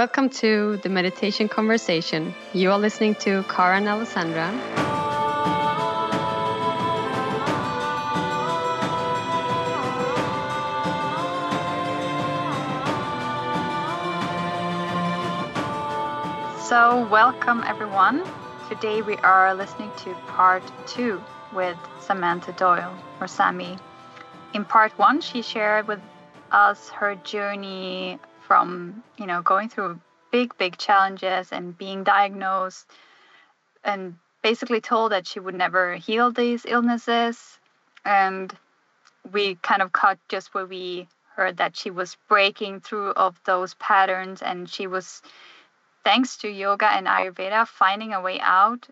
Welcome to the Meditation Conversation. You are listening to Kara and Alessandra. So, welcome everyone. Today we are listening to part two with Samantha Doyle, or Sami. In part one, she shared with us her journey from, you know, going through big, big challenges and being diagnosed and basically told that she would never heal these illnesses. And we kind of caught just where we heard that she was breaking through of those patterns and she was thanks to yoga and ayurveda finding a way out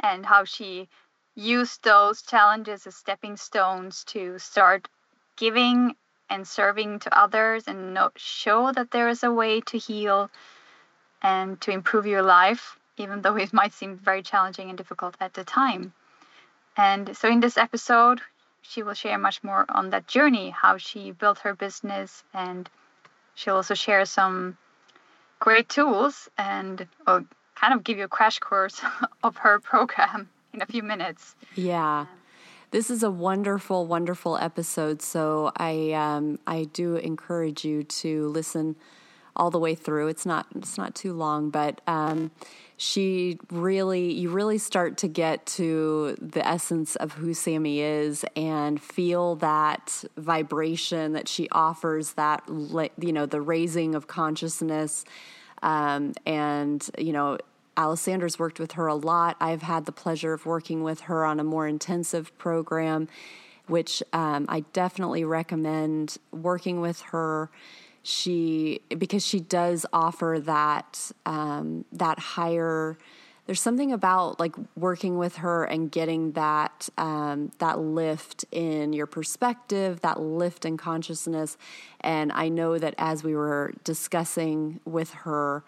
and how she used those challenges as stepping stones to start giving and serving to others and know, show that there is a way to heal and to improve your life, even though it might seem very challenging and difficult at the time. And so, in this episode, she will share much more on that journey, how she built her business, and she'll also share some great tools and kind of give you a crash course of her program in a few minutes. Yeah. This is a wonderful, wonderful episode. So I um, I do encourage you to listen all the way through. It's not it's not too long, but um, she really you really start to get to the essence of who Sami is and feel that vibration that she offers. That you know the raising of consciousness, um, and you know Alessandra's worked with her a lot. I've had the pleasure of working with her on a more intensive program, which um, I definitely recommend working with her. She because she does offer that um, that higher. There's something about like working with her and getting that um, that lift in your perspective, that lift in consciousness, and I know that as we were discussing with her,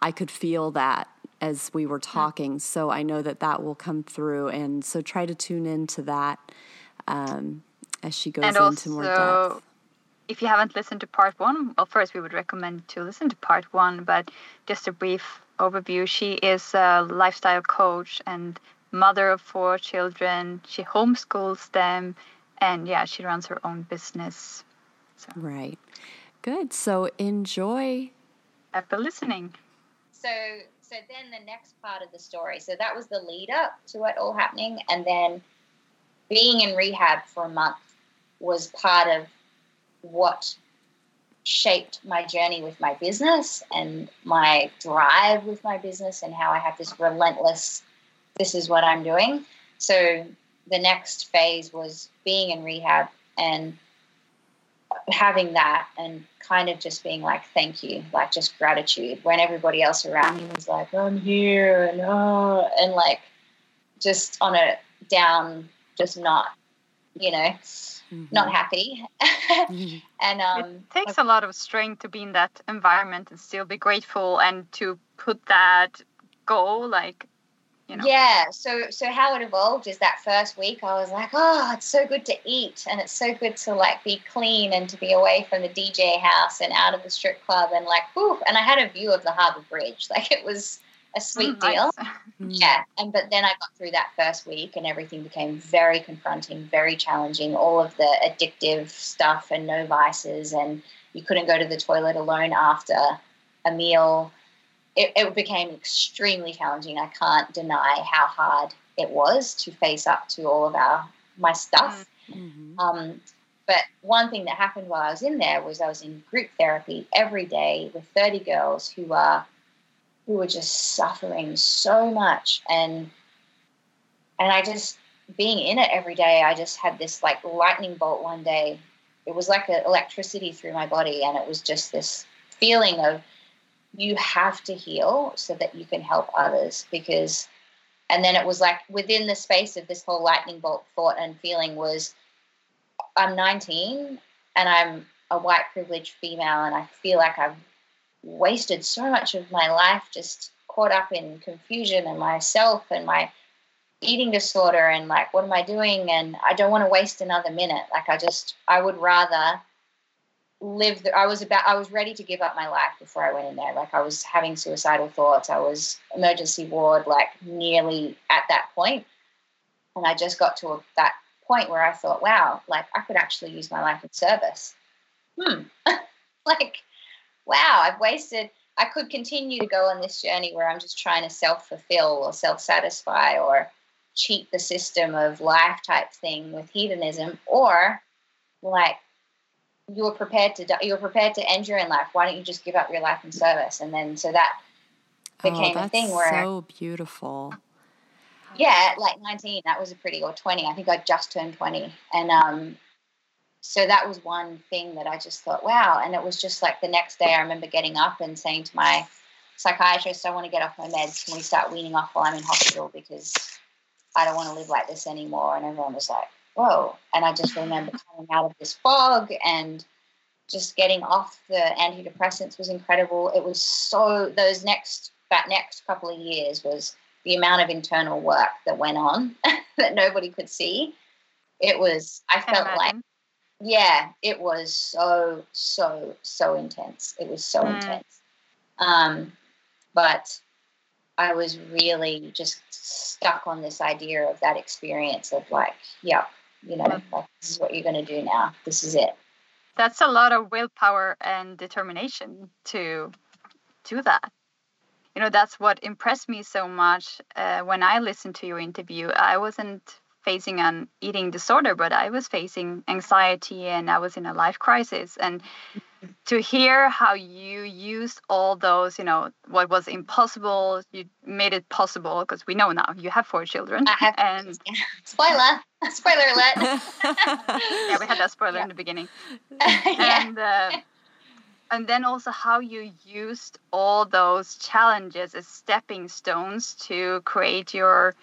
I could feel that as we were talking. So I know that that will come through. And so try to tune into that um, as she goes and into also, more depth. If you haven't listened to part one, well, first we would recommend to listen to part one, but just a brief overview. She is a lifestyle coach and mother of four children. She homeschools them, and yeah, she runs her own business. So. Right. Good. So enjoy. After listening. So so then the next part of the story. So that was the lead up to it all happening, and then being in rehab for a month was part of what shaped my journey with my business and my drive with my business and how I have this relentless this is what I'm doing. So the next phase was being in rehab and having that and kind of just being like, thank you, like just gratitude when everybody else around me was like, I'm here and oh, and like just on a down, just not, you know, mm-hmm. not happy. mm-hmm. And um, it takes a lot of strength to be in that environment and still be grateful and to put that goal like you know? Yeah. So so how it evolved is that first week I was like, oh, it's so good to eat and it's so good to like be clean and to be away from the DJ house and out of the strip club and like, whew, and I had a view of the Harbour Bridge. Like it was a sweet mm, deal. Nice. yeah. And but then I got through that first week and everything became very confronting, very challenging. All of the addictive stuff and no vices and you couldn't go to the toilet alone after a meal it, it became extremely challenging. I can't deny how hard it was to face up to all of our my stuff. Mm-hmm. Um, but one thing that happened while I was in there was I was in group therapy every day with 30 girls who are who were just suffering so much and and I just being in it every day, I just had this like lightning bolt one day. It was like electricity through my body, and it was just this feeling of you have to heal so that you can help others because and then it was like within the space of this whole lightning bolt thought and feeling was i'm 19 and i'm a white privileged female and i feel like i've wasted so much of my life just caught up in confusion and myself and my eating disorder and like what am i doing? And i don't want to waste another minute. Like i just i would rather live. The, I was about. I was ready to give up my life before I went in there. Like I was having suicidal thoughts. I was emergency ward, like nearly at that point, and I just got to that point where I thought, wow, like I could actually use my life in service. Hmm. like, wow, I've wasted. I could continue to go on this journey where I'm just trying to self fulfill or self satisfy or cheat the system of life type thing with hedonism, or like you were prepared to die, you were prepared to end your own life. Why don't you just give up your life in service? And then so that oh, became oh, a thing where so beautiful. Yeah, like 19, that was a pretty, or 20. I think I just turned 20. And um, so that was one thing that I just thought, wow. And it was just like the next day, I remember getting up and saying to my psychiatrist, I want to get off my meds. Can we start weaning off while I'm in hospital? Because I don't want to live like this anymore. And everyone was like, whoa. And I just remember coming out of this fog and just getting off the antidepressants was incredible. It was so, those next, that next couple of years was the amount of internal work that went on that nobody could see. It was, I felt like, yeah, it was so, so, so intense. It was so mm. intense. Um, but I was really just stuck on this idea of that experience of like, yeah, you know, mm. like, this is what you're going to do now. This is it. That's a lot of willpower and determination to do that you know that's what impressed me so much uh, when i listened to your interview i wasn't facing an eating disorder but i was facing anxiety and i was in a life crisis and to hear how you used all those you know what was impossible you made it possible because we know now you have four children I have, and spoiler spoiler alert yeah we had that spoiler yeah. in the beginning yeah. and uh, and then also how you used all those challenges as stepping stones to create your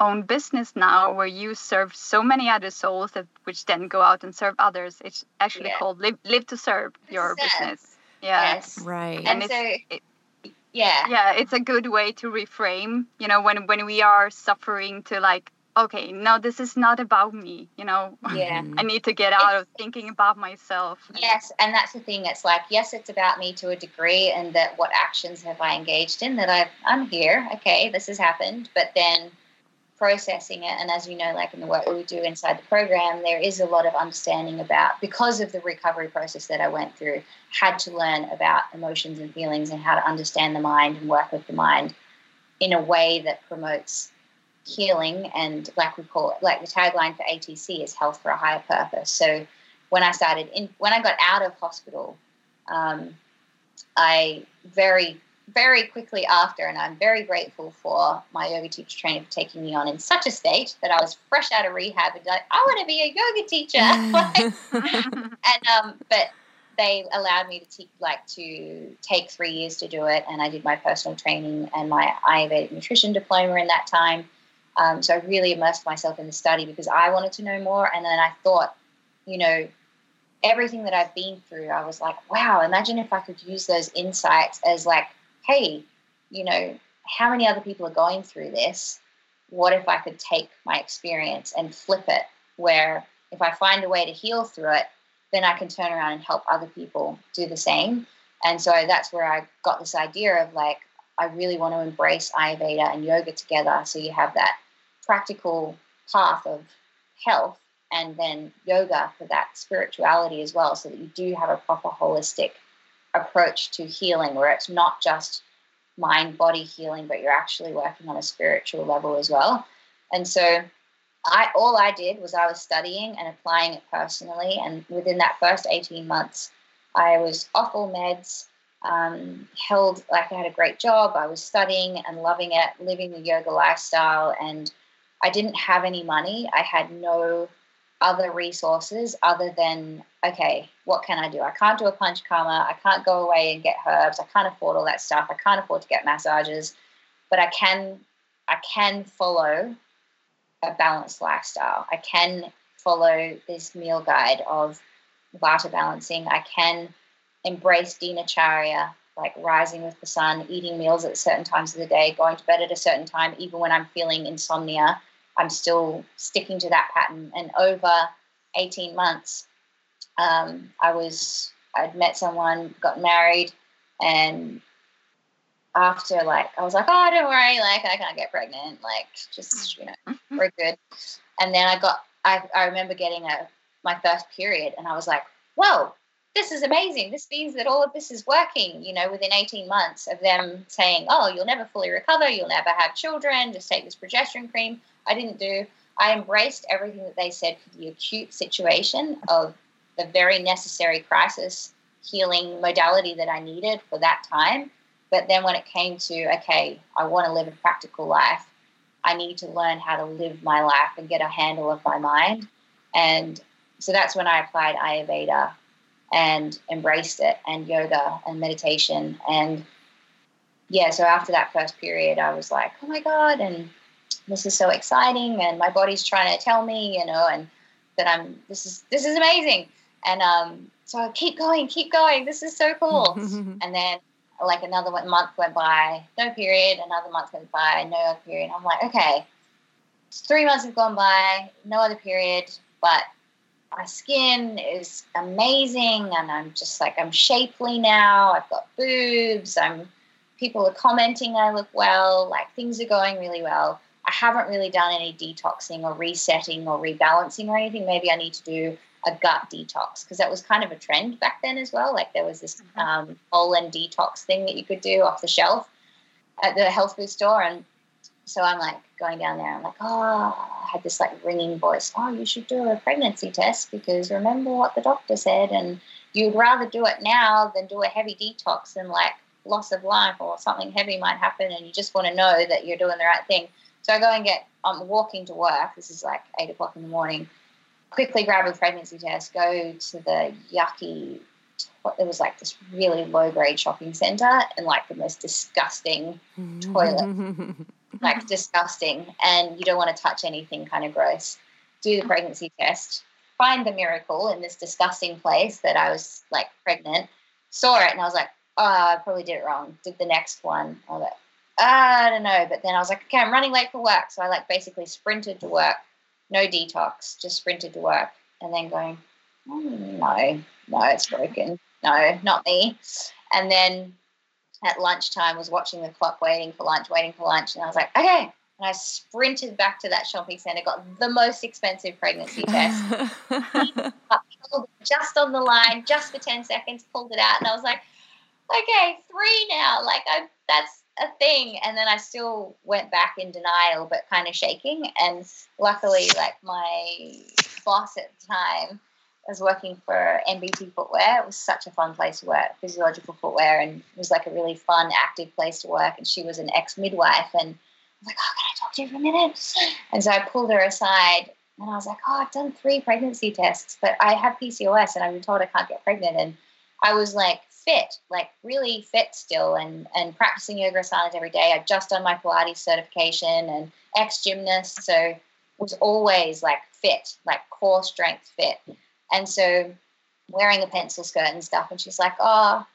own business now where you serve so many other souls that which then go out and serve others it's actually yeah. called live, live to serve your business yeah yes. right and, and so it, yeah yeah it's a good way to reframe you know when when we are suffering to like okay, no, this is not about me. You know, yeah, mm-hmm. I need to get out of thinking about myself. Yes, and that's the thing. It's like yes, it's about me to a degree, and that what actions have I engaged in that I've I'm here. Okay, this has happened, but then processing it. And as you know like in the work we do inside the program there is a lot of understanding about because of the recovery process that i went through had to learn about emotions and feelings and how to understand the mind and work with the mind in a way that promotes healing. And like we call it like the tagline for atc is health for a higher purpose. So when i started in when i got out of hospital um, i very very quickly after and i'm very grateful for my yoga teacher trainer for taking me on in such a state that i was fresh out of rehab and like i want to be a yoga teacher and um, but they allowed me to te- like to take three years to do it and i did my personal training and my ayurvedic nutrition diploma in that time um, so I really immersed myself in the study because I wanted to know more. And then I thought, you know, everything that I've been through, I was like, wow, imagine if I could use those insights as like, hey, you know, how many other people are going through this? What if I could take my experience and flip it where if I find a way to heal through it, then I can turn around and help other people do the same. And so that's where I got this idea of like, I really want to embrace Ayurveda and yoga together. So you have that practical path of health and then yoga for that spirituality as well, so that you do have a proper holistic approach to healing where it's not just mind body healing, but you're actually working on a spiritual level as well. And so I all I did was I was studying and applying it personally. And within that first 18 months, I was off all meds, um, held like I had a great job. I was studying and loving it, living the yoga lifestyle, and I didn't have any money. I had no other resources other than okay, what can I do? I can't do a panchakarma. I can't go away and get herbs. I can't afford all that stuff. I can't afford to get massages, but I can I can follow a balanced lifestyle. I can follow this meal guide of vata balancing. I can embrace dinacharya, like rising with the sun, eating meals at certain times of the day, going to bed at a certain time, even when I'm feeling insomnia I'm still sticking to that pattern. And over 18 months, um, I was I'd met someone, got married, and after like I was like, oh, don't worry, like I can't get pregnant, like just you know, Mm-hmm. we're good. And then I got, I, I remember getting a my first period, and I was like, whoa, this is amazing. This means that all of this is working. You know, within eighteen months of them saying, oh, you'll never fully recover, you'll never have children, just take this progesterone cream. I didn't do. I embraced everything that they said for the acute situation of the very necessary crisis healing modality that I needed for that time. But then when it came to, okay, I want to live a practical life, I need to learn how to live my life and get a handle of my mind. And so that's when I applied Ayurveda and embraced it and yoga and meditation. And yeah, so after that first period, I was like, oh my God, and this is so exciting. And my body's trying to tell me, you know, and that I'm, this is, this is amazing. And um, so I keep going, keep going. This is so cool. and then like another one, month went by, no period. Another month went by, no other period. I'm like, okay, three months have gone by, no other period, but my skin is amazing, and I'm just like I'm shapely now. I've got boobs. I'm people are commenting I look well. Like things are going really well. I haven't really done any detoxing or resetting or rebalancing or anything. Maybe I need to do a gut detox because that was kind of a trend back then as well. Like there was this um, colon detox thing that you could do off the shelf at the health food store, and so I'm like going down there. I'm like, oh, I had this like ringing voice. Oh, you should do a pregnancy test because remember what the doctor said, and you'd rather do it now than do a heavy detox and like loss of life or something heavy might happen, and you just want to know that you're doing the right thing. So I go and get. I'm walking to work. This is like eight o'clock in the morning. Quickly grab a pregnancy test. Go to the yucky. It was like this really low grade shopping center and like the most disgusting toilet like disgusting and you don't want to touch anything kind of gross. Do the pregnancy test. Find the miracle in this disgusting place that i was like pregnant. Saw it and i was like oh i probably did it wrong. Did the next one. I was like "Ah, i don't know but then i was like okay i'm running late for work. So i like basically sprinted to work. No detox just sprinted to work and then going "Oh, no. No it's broken. No not me. And then at lunchtime was watching the clock waiting for lunch waiting for lunch and i was like okay. And i sprinted back to that shopping center got the most expensive pregnancy test. Just on the line just for 10 seconds pulled it out and i was like okay three now. Like i that's a thing. And then i still went back in denial but kind of shaking. And luckily like my boss at the time was working for MBT Footwear. It was such a fun place to work, physiological footwear, and it was like a really fun, active place to work. And she was an ex midwife, and I was like, "Oh, can I talk to you for a minute?" And so I pulled her aside, and I was like, "Oh, I've done three pregnancy tests, but I have PCOS, and I've been told I can't get pregnant." And I was like fit, like really fit still, and and practicing yoga asanas every day. I'd just done my Pilates certification and ex gymnast, so was always like fit, like core strength fit. And so wearing a pencil skirt and stuff. And she's like, Oh,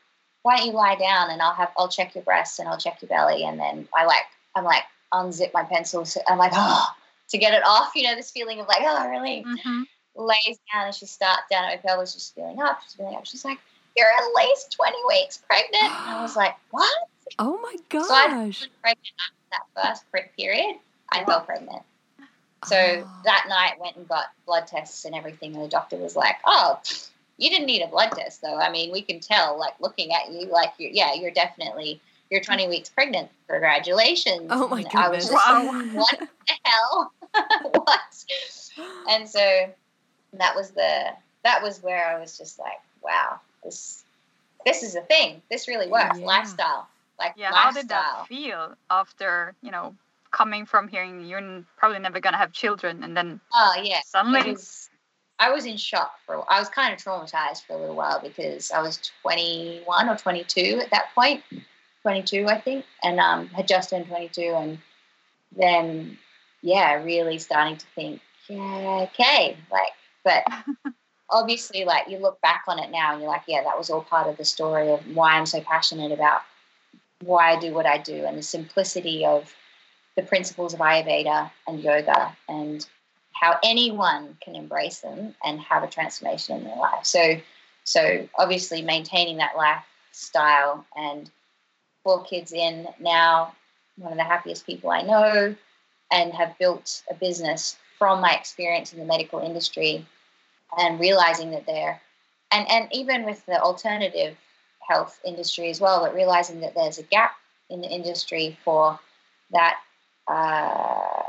why don't you lie down and I'll have I'll check your breasts and I'll check your belly. And then I like I'm like unzip my pencil. So I'm like, oh to get it off, you know, this feeling of like, oh really Mhm. lays down and she starts down at my pelvis, she's feeling up, she's feeling up. She's like, You're at least 20 weeks pregnant. And I was like, What? oh my So I gosh. was pregnant after that first period. I fell pregnant. So Oh. that night went and got blood tests and everything, and the doctor was like, "Oh, you didn't need a blood test, though. I mean, we can tell, like looking at you, like you're, yeah, you're definitely you're 20 weeks pregnant. Congratulations!" Oh my And I was goodness. just Wow. like, "What the hell? what?" And so that was the that was where I was just like, "Wow, this this is a thing. This really works. Yeah. Lifestyle, like Yeah, how did that feel after, you know, coming from hearing you're probably never going to have children and then Oh yeah. suddenly was, I was in shock for. I was kind of traumatized for a little while because I was 21 or 22 at that point, 22 I think, and um, had just turned 22, and then yeah, really starting to think, yeah, okay, like, but obviously, like you look back on it now and you're like, yeah, that was all part of the story of why I'm so passionate about why I do what I do and the simplicity of the principles of Ayurveda and yoga and how anyone can embrace them and have a transformation in their life. So, So obviously maintaining that lifestyle and four kids in now, one of the happiest people I know, and have built a business from my experience in the medical industry and realizing that there and and even with the alternative health industry as well, but realizing that there's a gap in the industry for that uh,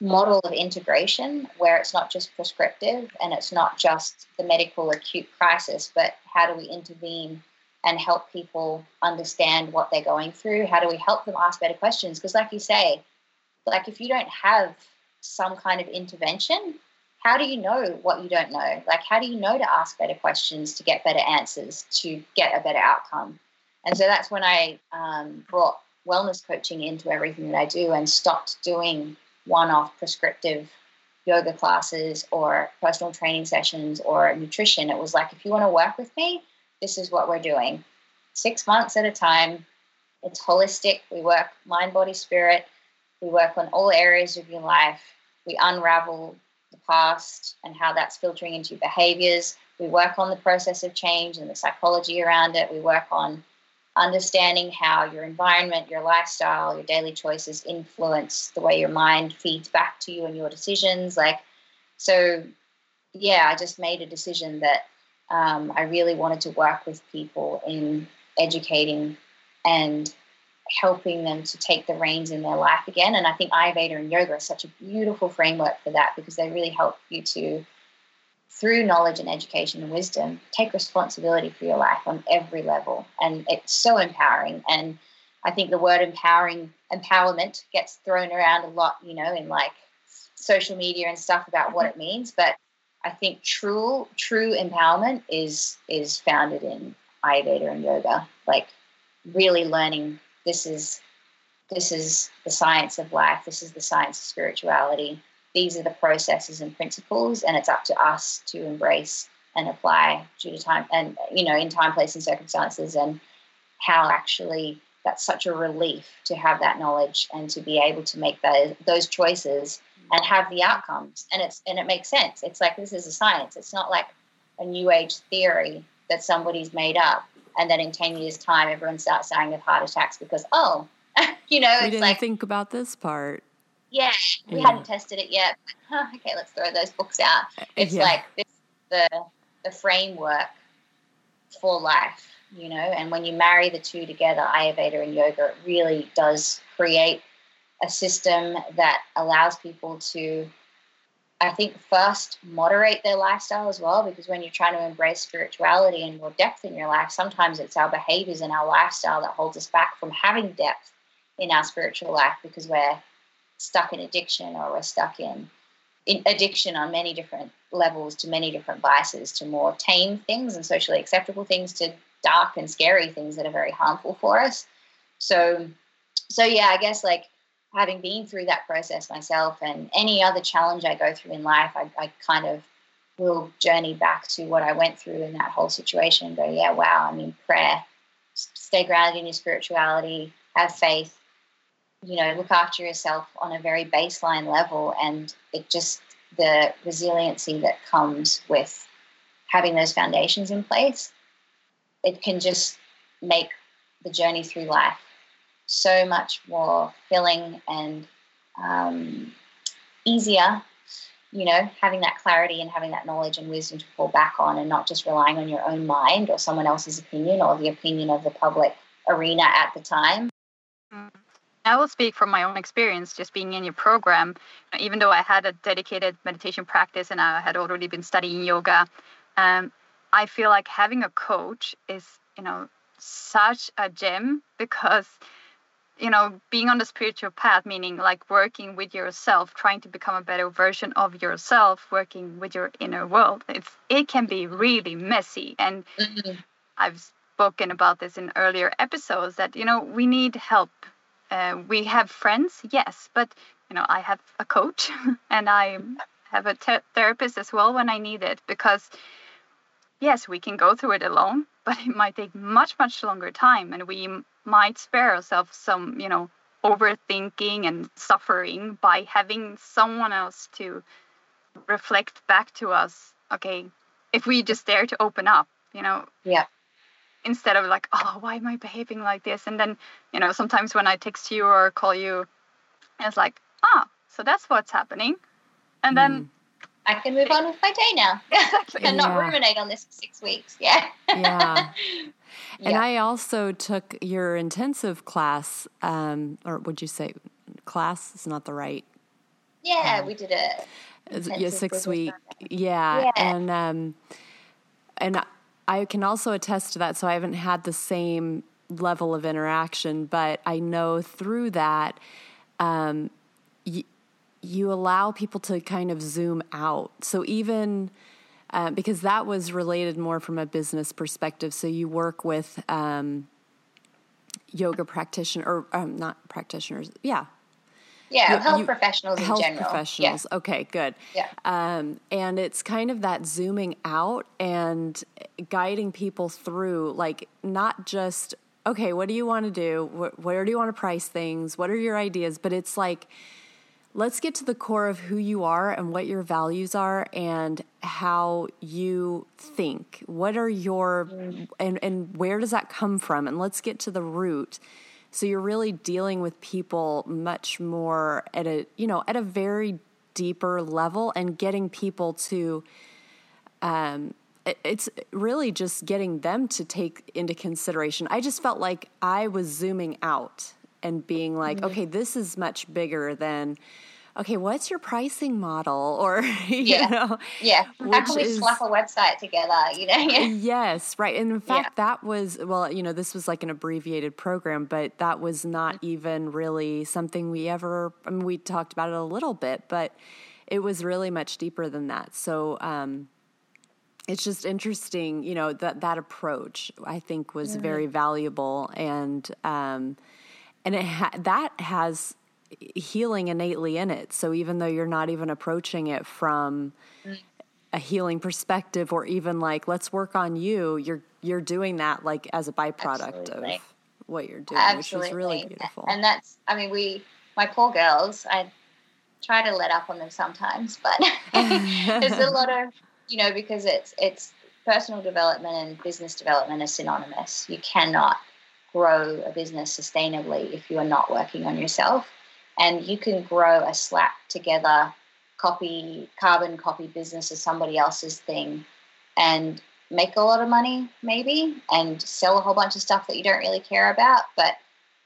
model of integration where it's not just prescriptive and it's not just the medical acute crisis, but how do we intervene and help people understand what they're going through? How do we help them ask better questions? Because, like you say, like if you don't have some kind of intervention, how do you know what you don't know? Like, how do you know to ask better questions to get better answers to get a better outcome? And so that's when I um, brought wellness coaching into everything that I do and stopped doing one off prescriptive yoga classes or personal training sessions or nutrition. It was like, if you want to work with me, this is what we're doing. Six months at a time. It's holistic. We work mind, body, spirit. We work on all areas of your life. We unravel the past and how that's filtering into your behaviors. We work on the process of change and the psychology around it. We work on understanding how your environment, your lifestyle, your daily choices influence the way your mind feeds back to you and your decisions. Like, so yeah, I just made a decision that um, I really wanted to work with people in educating and helping them to take the reins in their life again. And I think Ayurveda and yoga are such a beautiful framework for that because they really help you to, through knowledge and education and wisdom, take responsibility for your life on every level. And it's so empowering. And I think the word empowering, empowerment gets thrown around a lot, you know, in like social media and stuff about what it means. But I think true true empowerment is is founded in Ayurveda and yoga. Like really learning this is this is the science of life this is the science of spirituality these are the processes and principles and it's up to us to embrace and apply due to time and you know in time place and circumstances and how actually that's such a relief to have that knowledge and to be able to make those those choices and have the outcomes. And it's and it makes sense. It's like this is a science. It's not like a new age theory that somebody's made up and then in 10 years time everyone starts dying of heart attacks because oh you know we it's didn't like think about this part yeah we Yeah. hadn't tested it yet huh, okay let's throw those books out uh, it's Yeah. like this the the framework for life you know and when you marry the two together ayurveda and yoga it really does create a system that allows people to I think first moderate their lifestyle as well, because when you're trying to embrace spirituality and more depth in your life, sometimes it's our behaviors and our lifestyle that holds us back from having depth in our spiritual life because we're stuck in addiction or we're stuck in, in addiction on many different levels to many different vices, to more tame things and socially acceptable things to dark and scary things that are very harmful for us. So, so yeah, I guess like having been through that process myself and any other challenge I go through in life, I, I kind of will journey back to what I went through in that whole situation and go, yeah, wow, I mean, prayer, stay grounded in your spirituality, have faith, you know, look after yourself on a very baseline level. And it just, the resiliency that comes with having those foundations in place, it can just make the journey through life so much more filling and um, easier. You know, having that clarity and having that knowledge and wisdom to fall back on, and not just relying on your own mind or someone else's opinion or the opinion of the public arena at the time. I will speak from my own experience just being in your program. Even though I had a dedicated meditation practice and I had already been studying yoga, um, I feel like having a coach is, you know, such a gem because, you know, being on the spiritual path, meaning like working with yourself, trying to become a better version of yourself, working with your inner world, it's it can be really messy and I've spoken about this in earlier episodes that you know we need help. Uh, we have friends, yes, but you know I have a coach and I have a te- therapist as well when I need it because yes, we can go through it alone, but it might take much much longer time, and we might spare ourselves some you know overthinking and suffering by having someone else to reflect back to us. Okay, if we just dare to open up you know. Yeah. Instead of like, oh, why am I behaving like this? And then, you know, sometimes when I text you or call you, it's like, ah, so that's what's happening. And then I can move on with my day now and not ruminate on this for six weeks. Yeah. Yeah. And Yeah. I also took your intensive class, um, or would you say class is not the right yeah, we did a it- yeah, intensive six week. Yeah. Yeah. And um and I can also attest to that. So I haven't had the same level of interaction, but I know through that um y- you allow people to kind of zoom out. So even um, because that was related more from a business perspective. So you work with um, yoga practitioner or um, not practitioners. Yeah, Yeah, You- health you- professionals in general. health professionals. Okay, good. Yeah. Um, and it's kind of that zooming out and guiding people through, like not just okay, what do you want to do? Wh- Where do you want to price things? What are your ideas? But it's like let's get to the core of who you are and what your values are and how you think what are your and and where does that come from and let's get to the root so you're really dealing with people much more at a you know at a very deeper level and getting people to um it's really just getting them to take into consideration. I just felt like i was zooming out and being like okay this is much bigger than okay what's your pricing model or you Yeah. know Yeah. How can we is- slap a website together? You know? yes right and in fact that was well you know this was like an abbreviated program but that was not even really something we ever i mean we talked about it a little bit but it was really much deeper than that so um it's just interesting you know that that approach i think was very valuable and um and it ha- that has healing innately in it so even though you're not even approaching it from mm. a healing perspective or even like let's work on you you're you're doing that like as a byproduct Absolutely. of what you're doing Absolutely. which is really beautiful And that's, I mean, we, my poor girls, I try to let up on them sometimes, but there's a lot of, you know, because it's, it's personal development and business development are synonymous. You cannot grow a business sustainably if you are not working on yourself. And you can grow a slap together copy, carbon copy business as somebody else's thing and make a lot of money maybe and sell a whole bunch of stuff that you don't really care about. But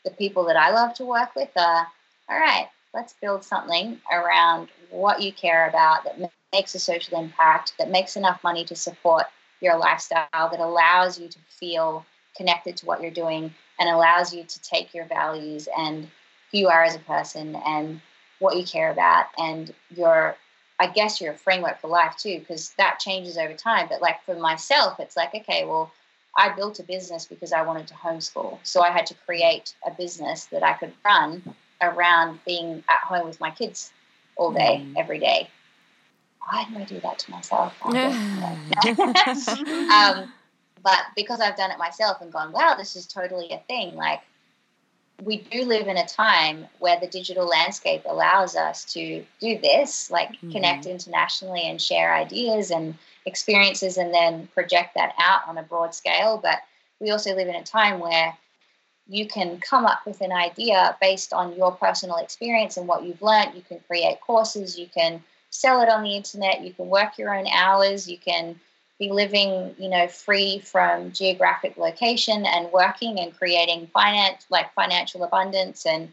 the people that i love to work with are all right let's build something around what you care about that makes a social impact that makes enough money to support your lifestyle that allows you to feel connected to what you're doing and allows you to take your values and who you are as a person and what you care about and your I guess your framework for life too, because that changes over time. But like for myself, it's like, okay, well, I built a business because I wanted to homeschool. So I had to create a business that I could run around being at home with my kids all day, Mm. every day. Why do I do that to myself? um, but because I've done it myself and gone, wow, this is totally a thing. Like, we do live in a time where the digital landscape allows us to do this, like Mm-hmm. connect internationally and share ideas and experiences and then project that out on a broad scale. But we also live in a time where you can come up with an idea based on your personal experience and what you've learned. You can create courses, you can sell it on the internet, you can work your own hours, you can be living, you know, free from geographic location and working and creating finance like financial abundance. And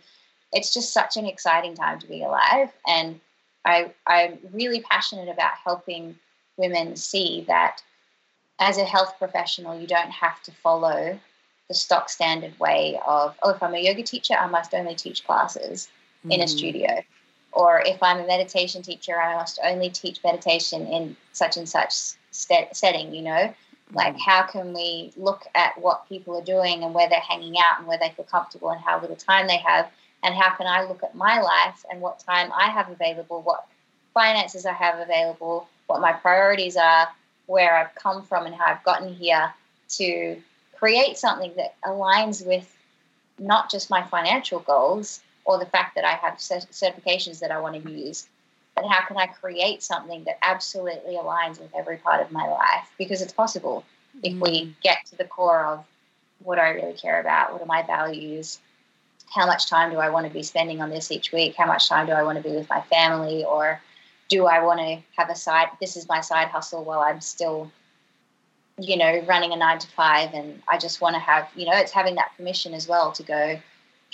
it's just such an exciting time to be alive. And I I'm really passionate about helping women see that as a health professional you don't have to follow the stock standard way of oh if I'm a yoga teacher I must only teach classes in a Mhm. studio. Or if I'm a meditation teacher I must only teach meditation in such and such st- setting you know? Like mm. how can we look at what people are doing and where they're hanging out and where they feel comfortable and how little time they have? And how can i look at my life and what time i have available what finances i have available what my priorities are where i've come from and how i've gotten here to create something that aligns with not just my financial goals or the fact that i have cert- certifications that i want to use but how can I create something that absolutely aligns with every part of my life? Because it's possible. if mm. we get to the core of what I really care about, what are my values, how much time do I want to be spending on this each week, how much time do I want to be with my family, or do I want to have a side, this is my side hustle while I'm still, you know, running a nine to five. And I just want to have, you know, it's having that permission as well to go,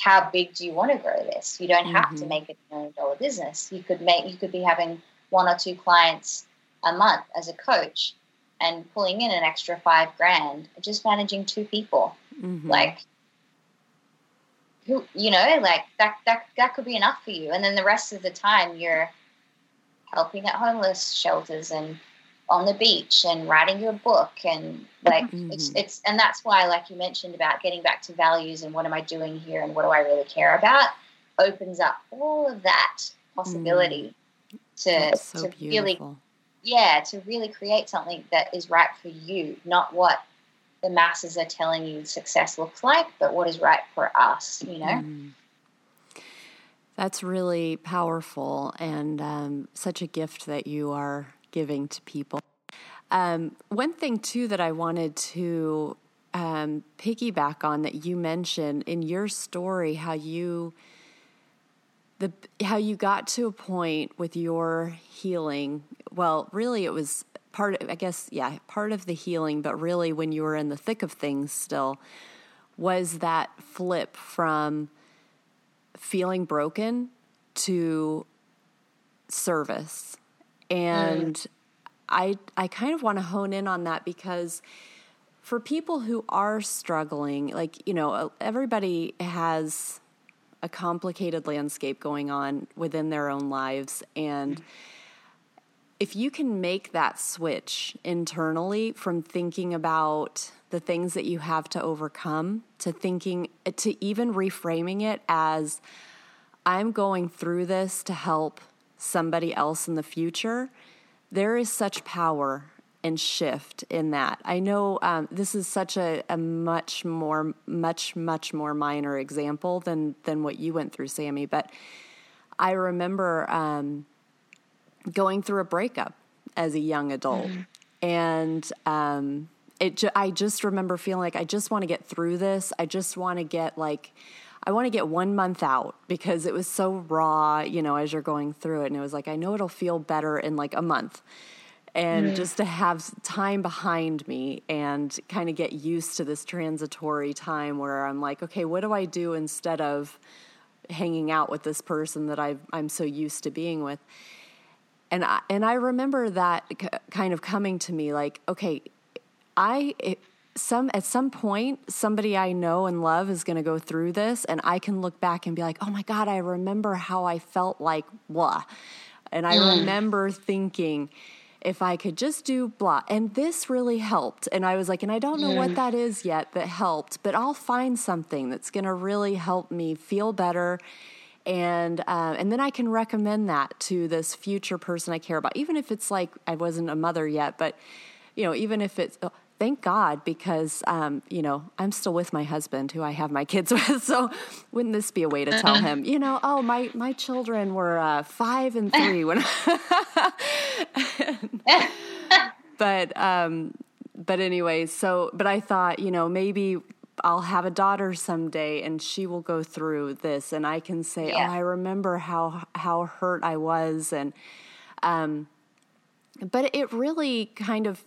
how big do you want to grow this? You don't have mm-hmm. to make it a million dollar business. You could make, you could be having one or two clients a month as a coach and pulling in an extra five grand, just managing two people. Mm-hmm. Like, who, you know, like that, that, that could be enough for you. And then the rest of the time you're, helping at homeless shelters and on the beach and writing your book and like mm-hmm. it's it's and that's why like you mentioned about getting back to values and what am I doing here and what do I really care about opens up all of that possibility mm. to so to really yeah to really create something that is right for you not what the masses are telling you success looks like but what is right for us you know mm. That's really powerful and um, such a gift that you are giving to people. Um, one thing, too, that I wanted to um, piggyback on that you mentioned in your story, how you the how you got to a point with your healing. Well, really, it was part. Of, I guess, yeah, part of the healing, but really, when you were in the thick of things, still was that flip from feeling broken to service. And mm. I I kind of want to hone in on that because for people who are struggling, like, you know, everybody has a complicated landscape going on within their own lives and if you can make that switch internally from thinking about the things that you have to overcome to thinking to even reframing it as I'm going through this to help somebody else in the future, there is such power and shift in that. I know um, this is such a, a, much more, much, much more minor example than than what you went through, Sami. But I remember um, going through a breakup as a young adult, mm-hmm. and um, it ju- I just remember feeling like I just want to get through this. I just want to get like I want to get one month out because it was so raw, you know, as you're going through it. And it was like, I know it'll feel better in like a month. And mm. just to have time behind me and kind of get used to this transitory time where I'm like, okay, what do I do instead of hanging out with this person that i am so used to being with? And I, and I remember that kind of coming to me like, okay, I some at some point somebody I know and love is going to go through this and I can look back and be like, "Oh my god, I remember how I felt like blah." And I mm. remember thinking if I could just do blah. And this really helped. And I was like, and I don't know what that is yet that helped, but I'll find something that's going to really help me feel better. And uh, and then I can recommend that to this future person I care about, even if it's like I wasn't a mother yet, but you know, even if it's thank God because um, you know I'm still with my husband who I have my kids with. So wouldn't this be a way to tell uh-uh. him, you know, oh my my children were uh, five and three when. but um, but anyway, so but I thought you know maybe I'll have a daughter someday and she will go through this and I can say, yeah. oh, I remember how how hurt I was and. Um, but it really kind of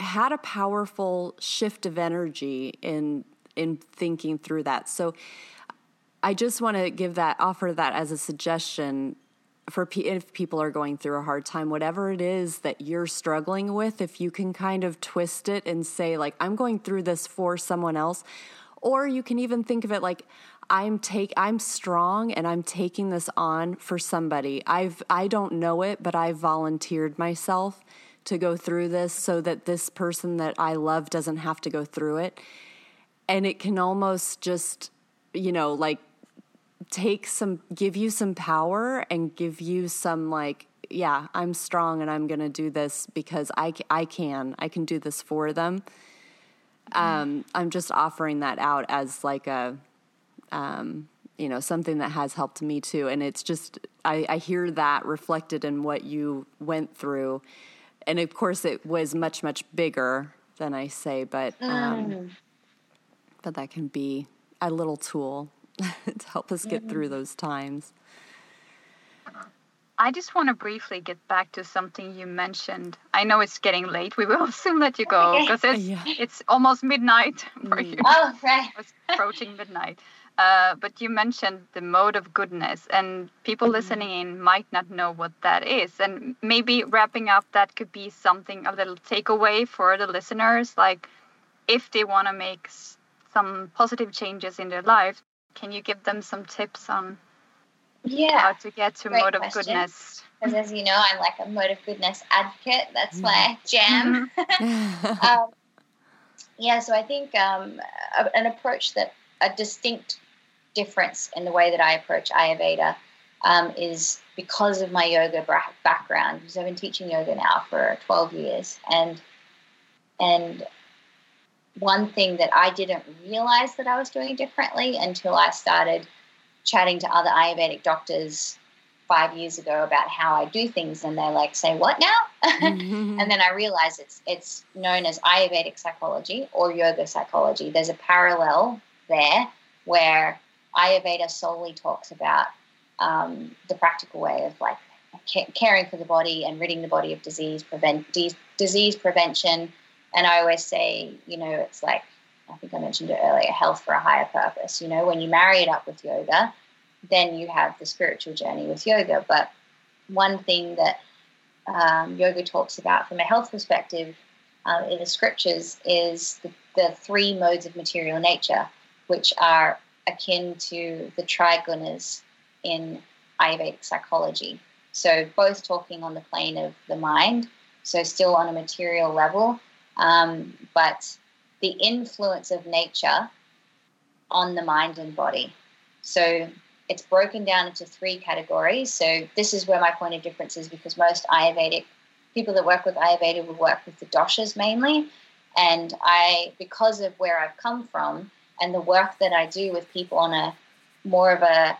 had a powerful shift of energy in in thinking through that. So I just want to give that offer that as a suggestion for if people are going through a hard time whatever it is that you're struggling with if you can kind of twist it and say like I'm going through this for someone else or you can even think of it like I'm take I'm strong and I'm taking this on for somebody. I've I don't know it but I've volunteered myself to go through this so that this person that I love doesn't have to go through it. And it can almost just, you know, like take some, give you some power and give you some, like, yeah, I'm strong and I'm going to do this because I, I can. I can do this for them. Um, I'm just offering that out as like a, um, you know, something that has helped me too. And it's just, I, I hear that reflected in what you went through and of course it was much much bigger than I say, but um, mm. but that can be a little tool to help us get mm. through those times. I just want to briefly get back to something you mentioned. I know it's getting late. We will soon let you go because it's yeah. it's almost midnight for mm. you. Oh, right. It's approaching midnight. Uh, but you mentioned the mode of goodness, and people mm-hmm. listening in might not know what that is. And maybe wrapping up, that could be something a little takeaway for the listeners. Like, if they want to make some positive changes in their life, can you give them some tips on yeah how to get to mode of goodness? Because as you know, I'm like a mode of goodness advocate. That's mm. my jam. Mm-hmm. um, yeah, so I think um, an approach that a distinct difference in the way that I approach Ayurveda um, is because of my yoga background. Because I've been teaching yoga now for 12 years, and and one thing that I didn't realize that I was doing differently until I started chatting to other Ayurvedic doctors five years ago about how I do things, and they're like, "Say what now?" And then I realized it's it's known as Ayurvedic psychology or yoga psychology. There's a parallel there where Ayurveda solely talks about um, the practical way of like caring for the body and ridding the body of disease, prevent de- disease prevention. And I always say, you know, it's like I think I mentioned it earlier, health for a higher purpose. You know, when you marry it up with yoga, then you have the spiritual journey with yoga. But one thing that um, yoga talks about from a health perspective um, in the scriptures is the, the three modes of material nature, which are akin to the trigunas in Ayurvedic psychology. So, both talking on the plane of the mind, so still on a material level, um, but the influence of nature on the mind and body. So, it's broken down into three categories. So, this is where my point of difference is because most Ayurvedic people that work with Ayurveda will work with the doshas mainly. And I, because of where I've come from, and the work that I do with people on a more of a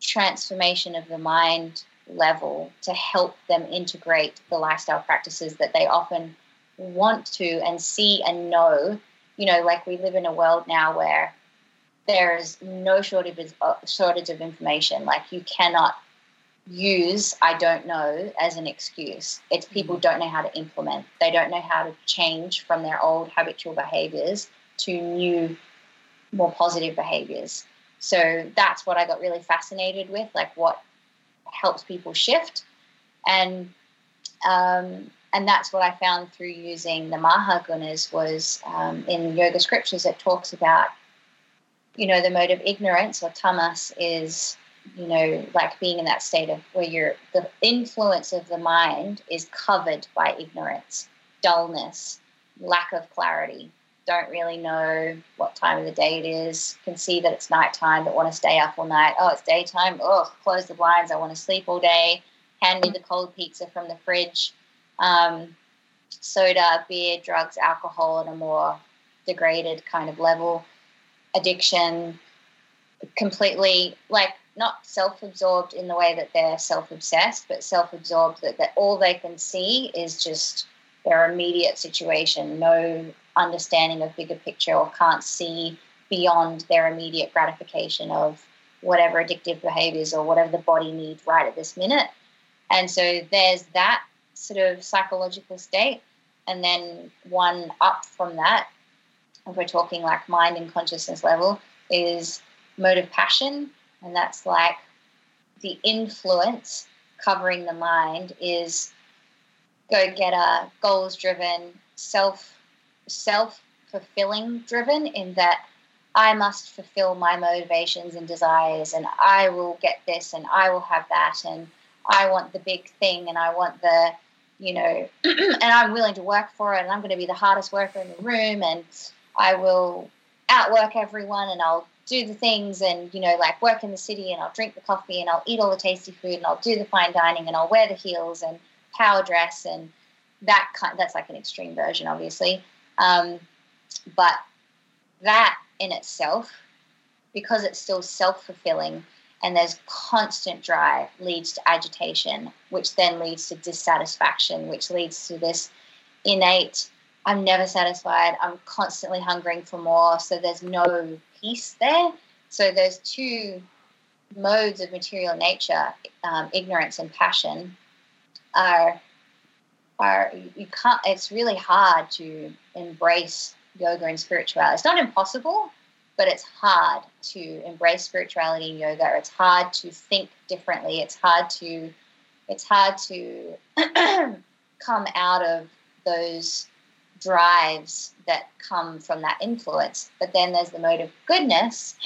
transformation of the mind level to help them integrate the lifestyle practices that they often want to and see and know. You know, like we live in a world now where there's no shortage of, uh, shortage of information. Like you cannot use I don't know as an excuse. It's people mm-hmm. don't know how to implement. They don't know how to change from their old habitual behaviors to new more positive behaviors. So that's what I got really fascinated with, like what helps people shift, and um, and that's what I found through using the Maha Gunas was um, in yoga scriptures. It talks about, you know, the mode of ignorance or tamas is, you know, like being in that state of where you're the influence of the mind is covered by ignorance, dullness, lack of clarity, don't really know what time of the day it is, can see that it's nighttime but want to stay up all night. Oh, it's daytime. Oh, close the blinds. I want to sleep all day. Hand me the cold pizza from the fridge. Um, soda, beer, drugs, alcohol at a more degraded kind of level. Addiction, completely like not self absorbed in the way that they're self obsessed, but self absorbed that, that all they can see is just their immediate situation, no understanding of bigger picture or can't see beyond their immediate gratification of whatever addictive behaviors or whatever the body needs right at this minute. And so there's that sort of psychological state. And then one up from that, if we're talking like mind and consciousness level, is mode of passion. And that's like the influence covering the mind is go getter, goals driven, self self fulfilling driven in that I must fulfill my motivations and desires, and I will get this, and I will have that, and I want the big thing, and I want the, you know, and I'm willing to work for it, and I'm going to be the hardest worker in the room, and I will outwork everyone, and I'll do the things, and you know, like work in the city, and I'll drink the coffee, and I'll eat all the tasty food, and I'll do the fine dining, and I'll wear the heels and power dress, and that kind. That's like an extreme version, obviously um, but that in itself, because it's still self fulfilling and there's constant drive, leads to agitation, which then leads to dissatisfaction, which leads to this innate I'm never satisfied. I'm constantly hungering for more. So there's no peace there. So there's two modes of material nature, um, ignorance and passion, are are you can't. It's really hard to embrace yoga and spirituality. It's not impossible, but it's hard to embrace spirituality and yoga. It's hard to think differently. It's hard to it's hard to come out of those drives that come from that influence. But then there's the mode of goodness,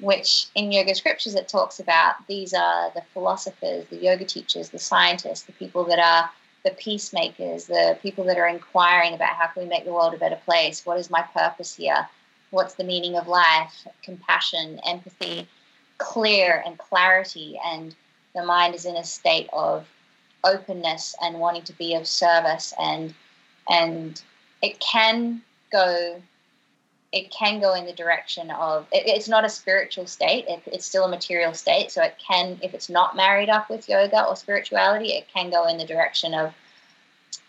which in yoga scriptures it talks about these are the philosophers, the yoga teachers, the scientists, the people that are the peacemakers, the people that are inquiring about how can we make the world a better place? What is my purpose here? What's the meaning of life? Compassion, empathy, clear and clarity, and the mind is in a state of openness and wanting to be of service and and it can go it can go in the direction of it, it's not a spiritual state it, it's still a material state so it can if it's not married up with yoga or spirituality it can go in the direction of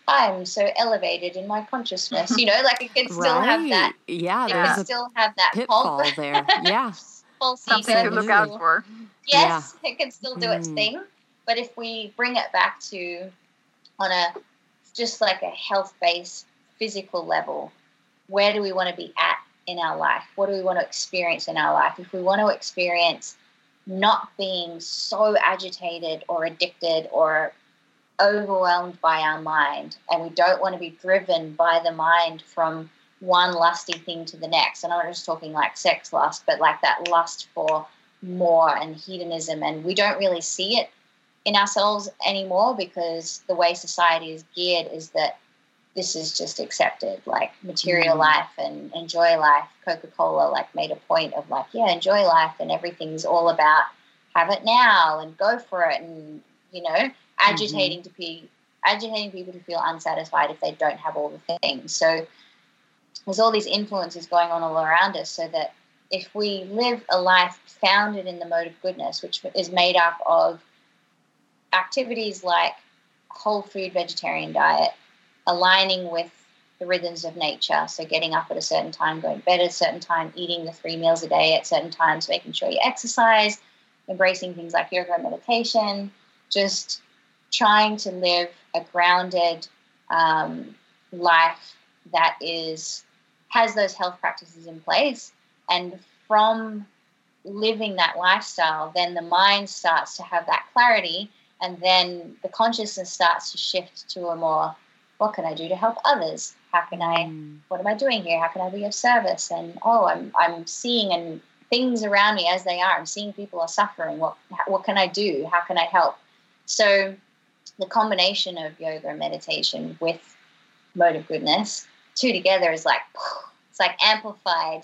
i'm so elevated in my consciousness you know like it can still right. have that yeah it there's can still have that pitfall there yeah false something ego. to look out for yes it can still do its Mm. thing but if we bring it back to on a just like a health based physical level where do we want to be at in our life? What do we want to experience in our life? If we want to experience not being so agitated or addicted or overwhelmed by our mind and we don't want to be driven by the mind from one lusty thing to the next and i'm not just talking like sex lust but like that lust for more and hedonism and we don't really see it in ourselves anymore because the way society is geared is that this is just accepted like material Mm. life and enjoy life. Coca-cola like made a point of like yeah enjoy life and everything's all about have it now and go for it and you know agitating to be agitating people to feel unsatisfied if they don't have all the things. So there's all these influences going on all around us so that if we live a life founded in the mode of goodness which is made up of activities like whole food vegetarian diet, aligning with the rhythms of nature. So getting up at a certain time, going to bed at a certain time, eating the three meals a day at certain times, making sure you exercise, embracing things like yoga and meditation, just trying to live a grounded um, life that is has those health practices in place and from living that lifestyle then the mind starts to have that clarity and then the consciousness starts to shift to a more what can i do to help others? How can i Mm. what am i doing here? How can i be of service? And oh i'm i'm seeing and things around me as they are. I'm seeing people are suffering. What what can i do? How can i help? So the combination of yoga and meditation with mode of goodness two together is like it's like amplified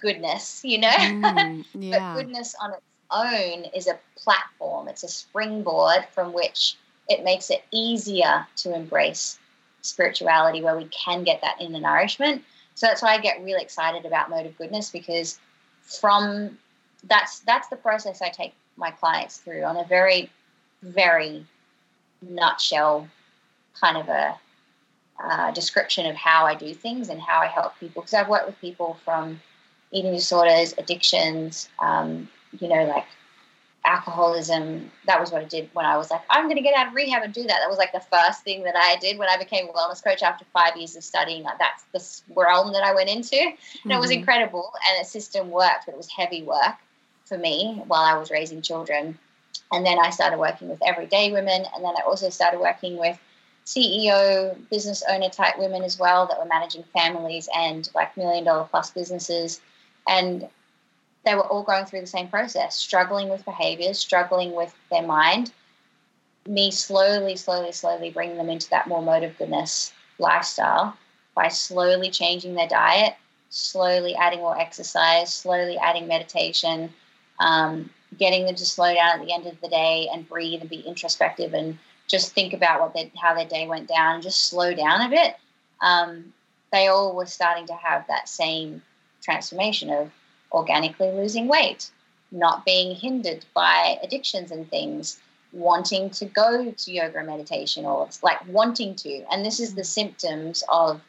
goodness you know? Mm, yeah. but goodness on its own is a platform, it's a springboard from which it makes it easier to embrace spirituality where we can get that inner nourishment. So that's why I get really excited about mode of goodness because from that's that's the process I take my clients through on a very, very nutshell kind of a uh, description of how I do things and how I help people. Because I've worked with people from eating disorders, addictions, um, you know, like alcoholism. That was what I did when I was like, I'm going to get out of rehab and do that. That was like the first thing that I did when I became a wellness coach after five years of studying. Like that's the realm that I went into. And it was Mhm. incredible. And the system worked, but it was heavy work for me while I was raising children. And then I started working with everyday women. And then I also started working with CEO, business owner type women as well that were managing families and like million dollar plus businesses. And they were all going through the same process, struggling with behaviors, struggling with their mind. Me slowly, slowly, slowly bringing them into that more mode of goodness lifestyle by slowly changing their diet, slowly adding more exercise, slowly adding meditation, um, getting them to slow down at the end of the day and breathe and be introspective and just think about what they, how their day went down and just slow down a bit. Um, they all were starting to have that same transformation of organically losing weight, not being hindered by addictions and things, wanting to go to yoga and meditation or like wanting to. And this is the symptoms of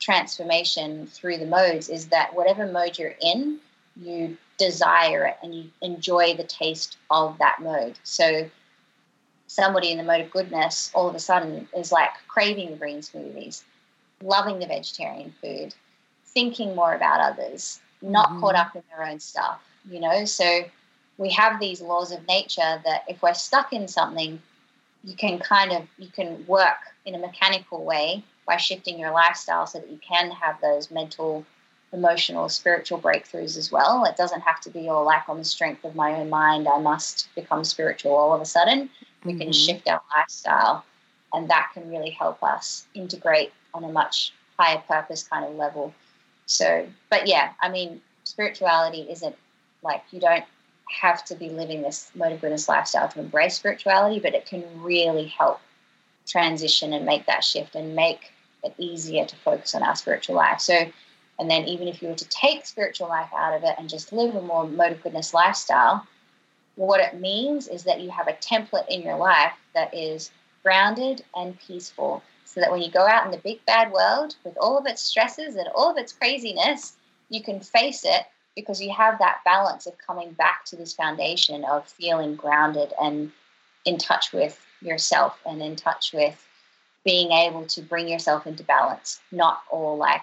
transformation through the modes is that whatever mode you're in, you desire it and you enjoy the taste of that mode. So somebody in the mode of goodness all of a sudden is like craving the green smoothies, loving the vegetarian food, thinking more about others, not mm-hmm. caught up in their own stuff, you know? So we have these laws of nature that if we're stuck in something, you can kind of you can work in a mechanical way by shifting your lifestyle so that you can have those mental emotional spiritual breakthroughs as well it doesn't have to be all like on the strength of my own mind i must become spiritual all of a sudden we mm-hmm. can shift our lifestyle and that can really help us integrate on a much higher purpose kind of level so but yeah i mean spirituality isn't like you don't have to be living this mode of goodness lifestyle to embrace spirituality, but it can really help transition and make that shift and make it easier to focus on our spiritual life. So, and then even if you were to take spiritual life out of it and just live a more mode of goodness lifestyle, what it means is that you have a template in your life that is grounded and peaceful. So that when you go out in the big bad world with all of its stresses and all of its craziness, you can face it because you have that balance of coming back to this foundation of feeling grounded and in touch with yourself and in touch with being able to bring yourself into balance, not all like,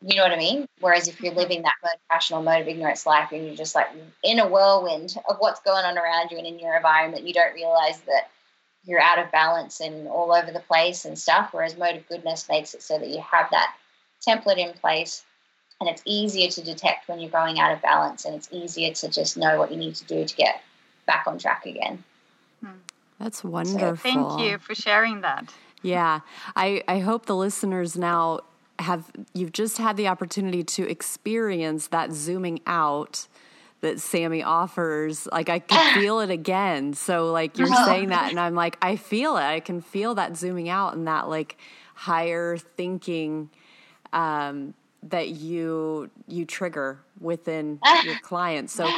you know what I mean? Whereas if you're mm-hmm. living that mode, rational mode of ignorance life and you're just like in a whirlwind of what's going on around you and in your environment, you don't realize that you're out of balance and all over the place and stuff. Whereas mode of goodness makes it so that you have that template in place and it's easier to detect when you're going out of balance and it's easier to just know what you need to do to get back on track again hmm. that's wonderful so thank you for sharing that yeah i i hope the listeners now have you've just had the opportunity to experience that zooming out that Sami offers. Like I could feel it again. So like you're oh. saying that and I'm like I feel it. I can feel that zooming out and that like higher thinking um that you you trigger within your clients. So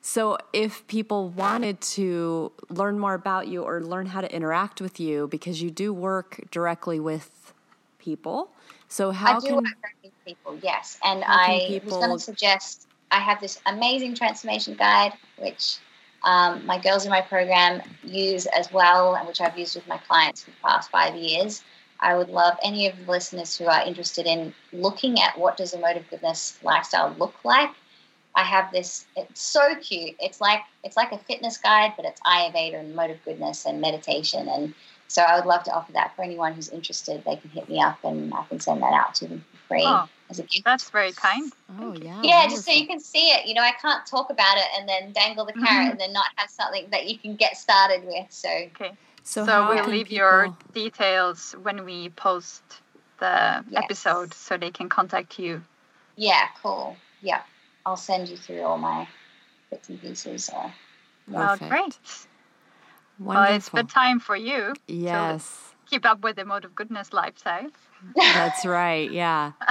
so if people wanted to learn more about you or learn how to interact with you because you do work directly with people. So how I do can work with people, yes. And I people, was to suggest I have this amazing transformation guide which um, my girls in my program use as well, and which I've used with my clients for the past five years. I would love any of the listeners who are interested in looking at what does of goodness lifestyle look like. I have this. It's so cute. It's like it's like a fitness guide, but it's Ayurveda and of goodness and meditation. And so I would love to offer that for anyone who's interested. They can hit me up, and I can send that out to them for free oh, as a gift. That's very kind. Oh yeah. Yeah, wonderful. just so you can see it. You know, I can't talk about it and then dangle the carrot mm-hmm. and then not have something that you can get started with. So. Okay. So, so we'll leave people... your details when we post the yes. episode so they can contact you. Yeah, cool. Yeah. I'll send you through all my bits and pieces. Uh, well, great. Wonderful. Well, it's the time for you. Yes. keep up with the mode of goodness lifestyle. That's right. Yeah.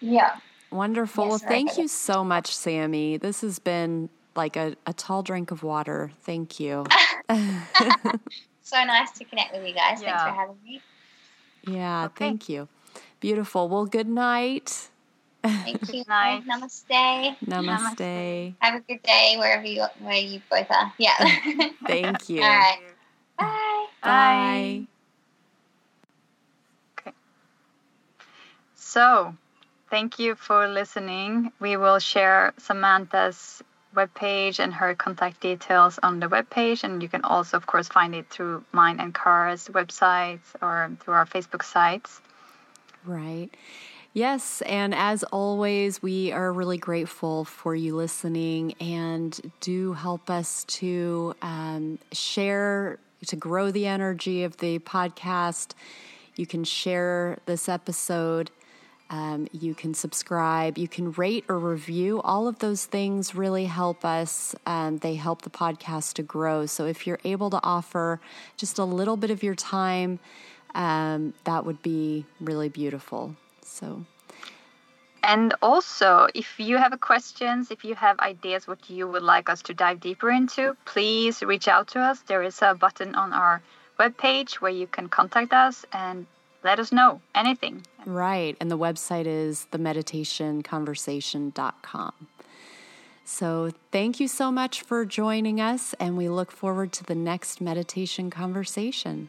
yeah. Wonderful. Yes, well, thank you so much, Sami. This has been like a, a tall drink of water. Thank you. so nice to connect with you guys. Yeah. Thanks for having me. Yeah, okay. thank you. Beautiful. Well, good night. Thank you. night. Namaste. Namaste. Have a good day wherever you where you both are. Yeah. thank you. All right. Bye. Bye. Okay. So, thank you for listening. We will share Samantha's webpage and her contact details on the webpage. And you can also, of course, find it through mine and Kara's websites or through our Facebook sites. Right. Yes, and as always, we are really grateful for you listening and do help us to um, share, to grow the energy of the podcast. You can share this episode um, you can subscribe, you can rate or review. All of those things really help us. Um, they help the podcast to grow. So if you're able to offer just a little bit of your time, um, that would be really beautiful. So. And also, if you have questions, if you have ideas what you would like us to dive deeper into, please reach out to us. There is a button on our webpage where you can contact us and let us know anything. Right. And the website is themeditationconversation.com. So thank you so much for joining us, and we look forward to the next meditation conversation.